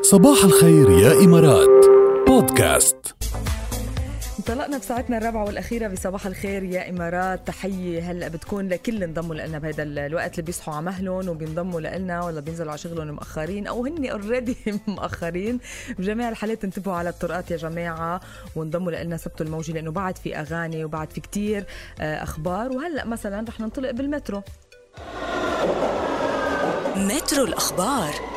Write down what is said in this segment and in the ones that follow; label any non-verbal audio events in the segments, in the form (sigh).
صباح الخير يا إمارات. بودكاست. انطلقنا بساعتنا الرابعة والأخيرة بصباح الخير يا إمارات. تحية. هلأ بتكون لكل انضموا لنا بهذا الوقت اللي بيصحوا على مهلهم وبينضموا لنا ولا بينزلوا على شغلهم مأخرين أو هن اوريدي مأخرين بجميع الحالات انتبهوا على الطرقات يا جماعة وانضموا لنا سبتوا الموجة لأنه بعد في أغاني وبعد في كتير آه، أخبار. وهلأ مثلا رح ننطلق بالمترو. مترو الأخبار.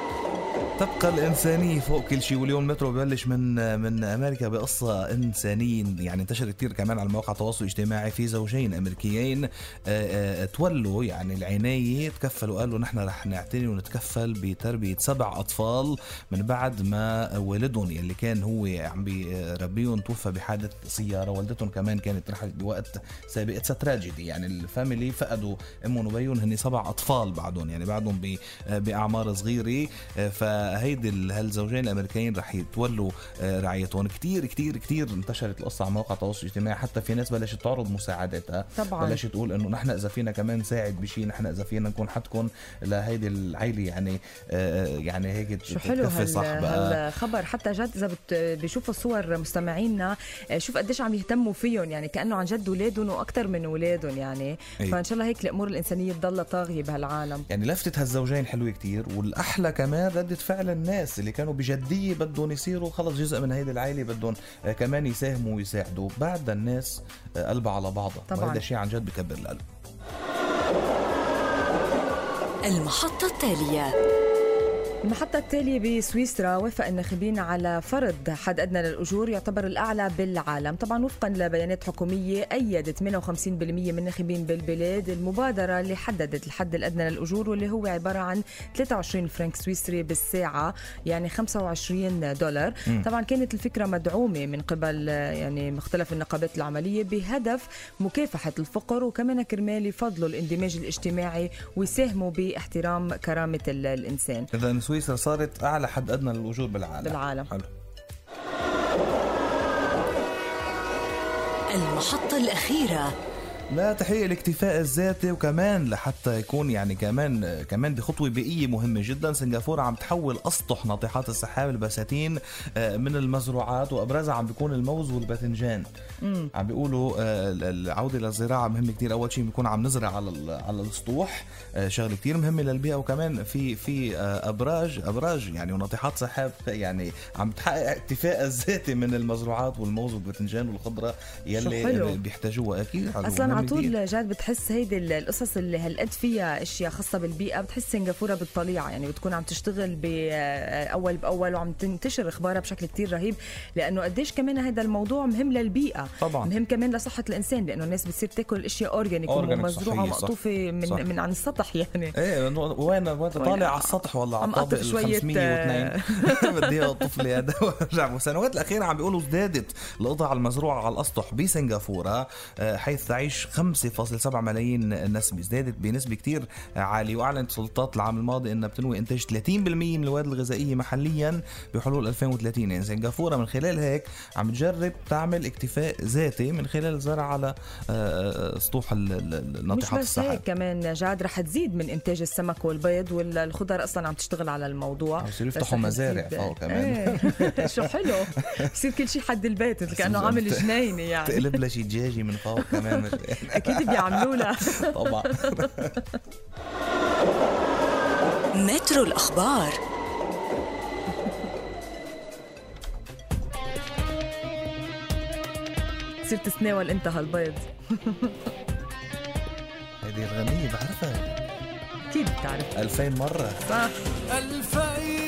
تبقى الإنسانية فوق كل شيء واليوم المترو ببلش من من أمريكا بقصة إنسانية يعني انتشرت كثير كمان على مواقع التواصل الاجتماعي. في زوجين أمريكيين آه، آه، تولوا يعني العناية تكفلوا قالوا نحن رح نعتني ونتكفل بتربية سبع أطفال من بعد ما والدهم يلي كان هو عم بيربيهم توفى بحادث سيارة. والدتهم كمان كانت رحلت بوقت سابق. it's tragedy يعني ال family فقدوا أمهم وبيهم هن سبع أطفال بعدهم. يعني بعدهم بأعمار صغيرة. آه، فهيدي هالزوجين الأمريكيين رح يتولوا آه، رعايتهم. كتير كتير كتير انتشرت القصة على مواقع التواصل الاجتماعي. حتى في ناس بلشت تعرض مساعدتها طبعاً. بلشت تقول إنه نحن إذا فينا كمان نساعد بشيء نحن إذا فينا نكون حدكم لهيدي العيلة. يعني آه، يعني هيك شو حلو تكفي هال صح بقى. هالخبر. حتى جد إذا بيشوفوا صور مستمعينا آه، شوف قديش عم يهتموا فيهم. يعني كأنه عن جد اولادهم وأكثر من اولادهم يعني. أي. فإن شاء الله هيك الأمور الإنسانية تضلها طاغية بهالعالم. يعني لفتة هالزوجين حلوة كتير والأحلى كمان ردة فعل الناس اللي كانوا بجدية بدهم يصيروا خلص جزء من هيدي العائلة بدهم آه، كمان يساهموا ويساعدوا. بعد الناس آه، قلبها على بعضها طبعاً. وهذا شيء عن جد بكبر القلب. المحطة التالية. المحطة التالية بسويسرا وافق الناخبين على فرض حد أدنى للأجور يعتبر الأعلى بالعالم. طبعا وفقا لبيانات حكومية أيدت 58% من الناخبين بالبلاد المبادرة اللي حددت الحد الأدنى للأجور واللي هو عبارة عن 23 فرنك سويسري بالساعة يعني 25 دولار. طبعا كانت الفكرة مدعومة من قبل يعني مختلف النقابات العملية بهدف مكافحة الفقر وكمان كرمال يفضلوا الاندماج الاجتماعي ويساهموا باحترام كرامة ال- الإنسان. إذا سويسرا صارت أعلى حد أدنى للأجور بالعالم بالعالم. حلو المحطة الأخيرة لا تحقيق الاكتفاء الذاتي وكمان لحتى يكون يعني كمان كمان بخطوة بيئية مهمة جدا. سنغافورة عم تحول أسطح ناطحات السحاب البساتين آه، من المزروعات وأبرزها عم بيكون الموز والباذنجان. عم بيقولوا آه، العودة للزراعة مهمة كتير. أول شيء بيكون عم نزرع على على السطوح آه، شغلة كتير مهمة للبيئة. وكمان في في أبراج أبراج يعني وناطحات سحاب يعني عم تحقق اكتفاء الذاتي من المزروعات والموز والباذنجان والخضرة يلي. بيحتاجوها. أكيد على. طول جاد بتحس هيدي ال- القصص اللي هالقد فيها أشياء خاصة بالبيئة بتحس سنغافورة بالطليعة يعني بتكون عم تشتغل باول بأول وعم تنتشر أخبارها بشكل كتير رهيب لأنه قديش كمان هذا الموضوع مهم للبيئة طبعاً. مهم كمان لصحة الإنسان لأنه الناس بتصير تاكل أشياء اورجانيك ومزروعه. ومقطوفه من صح. من عن السطح يعني إيه وين وين طالع على السطح والله على عم الطابق ال شوية، 502 (laughs) بدي أقطف لي هذا وأرجع والسنوات الاخيره عم بيقولوا ازدادت القطع المزروعة على الأسطح بسنغافورة آه، حيث تعيش 5.7 ملايين نسمه ازدادت بنسبة كتير عالية وأعلنت السلطات العام الماضي انها بتنوي إنتاج 30% من المواد الغذائية محليا بحلول 2030 يعني سنغافوره من خلال هيك عم تجرب تعمل اكتفاء ذاتي من خلال الزرع على آه، آه، سطوح ال- ال- مش ناطحات بس السحاب هيك كمان جاد رح تزيد من إنتاج السمك والبيض والخضر أصلا عم تشتغل على الموضوع. بس يفتحوا مزارع فوق كمان. إيه. (laughs) شو حلو. بصير كل شيء حد البيت كأنه (laughs) عامل جنينة يعني. تقلب لها شي دجاجي من فوق كمان. (laughs) (laughs) أكيد بيعملوا لها (laughs) طبعا. (laughs) مترو الأخبار. تصير تتناول انت هالبيض هذه الغنية بعرفها. أكيد بتعرف؟ 2000 مرة. صح. ألفين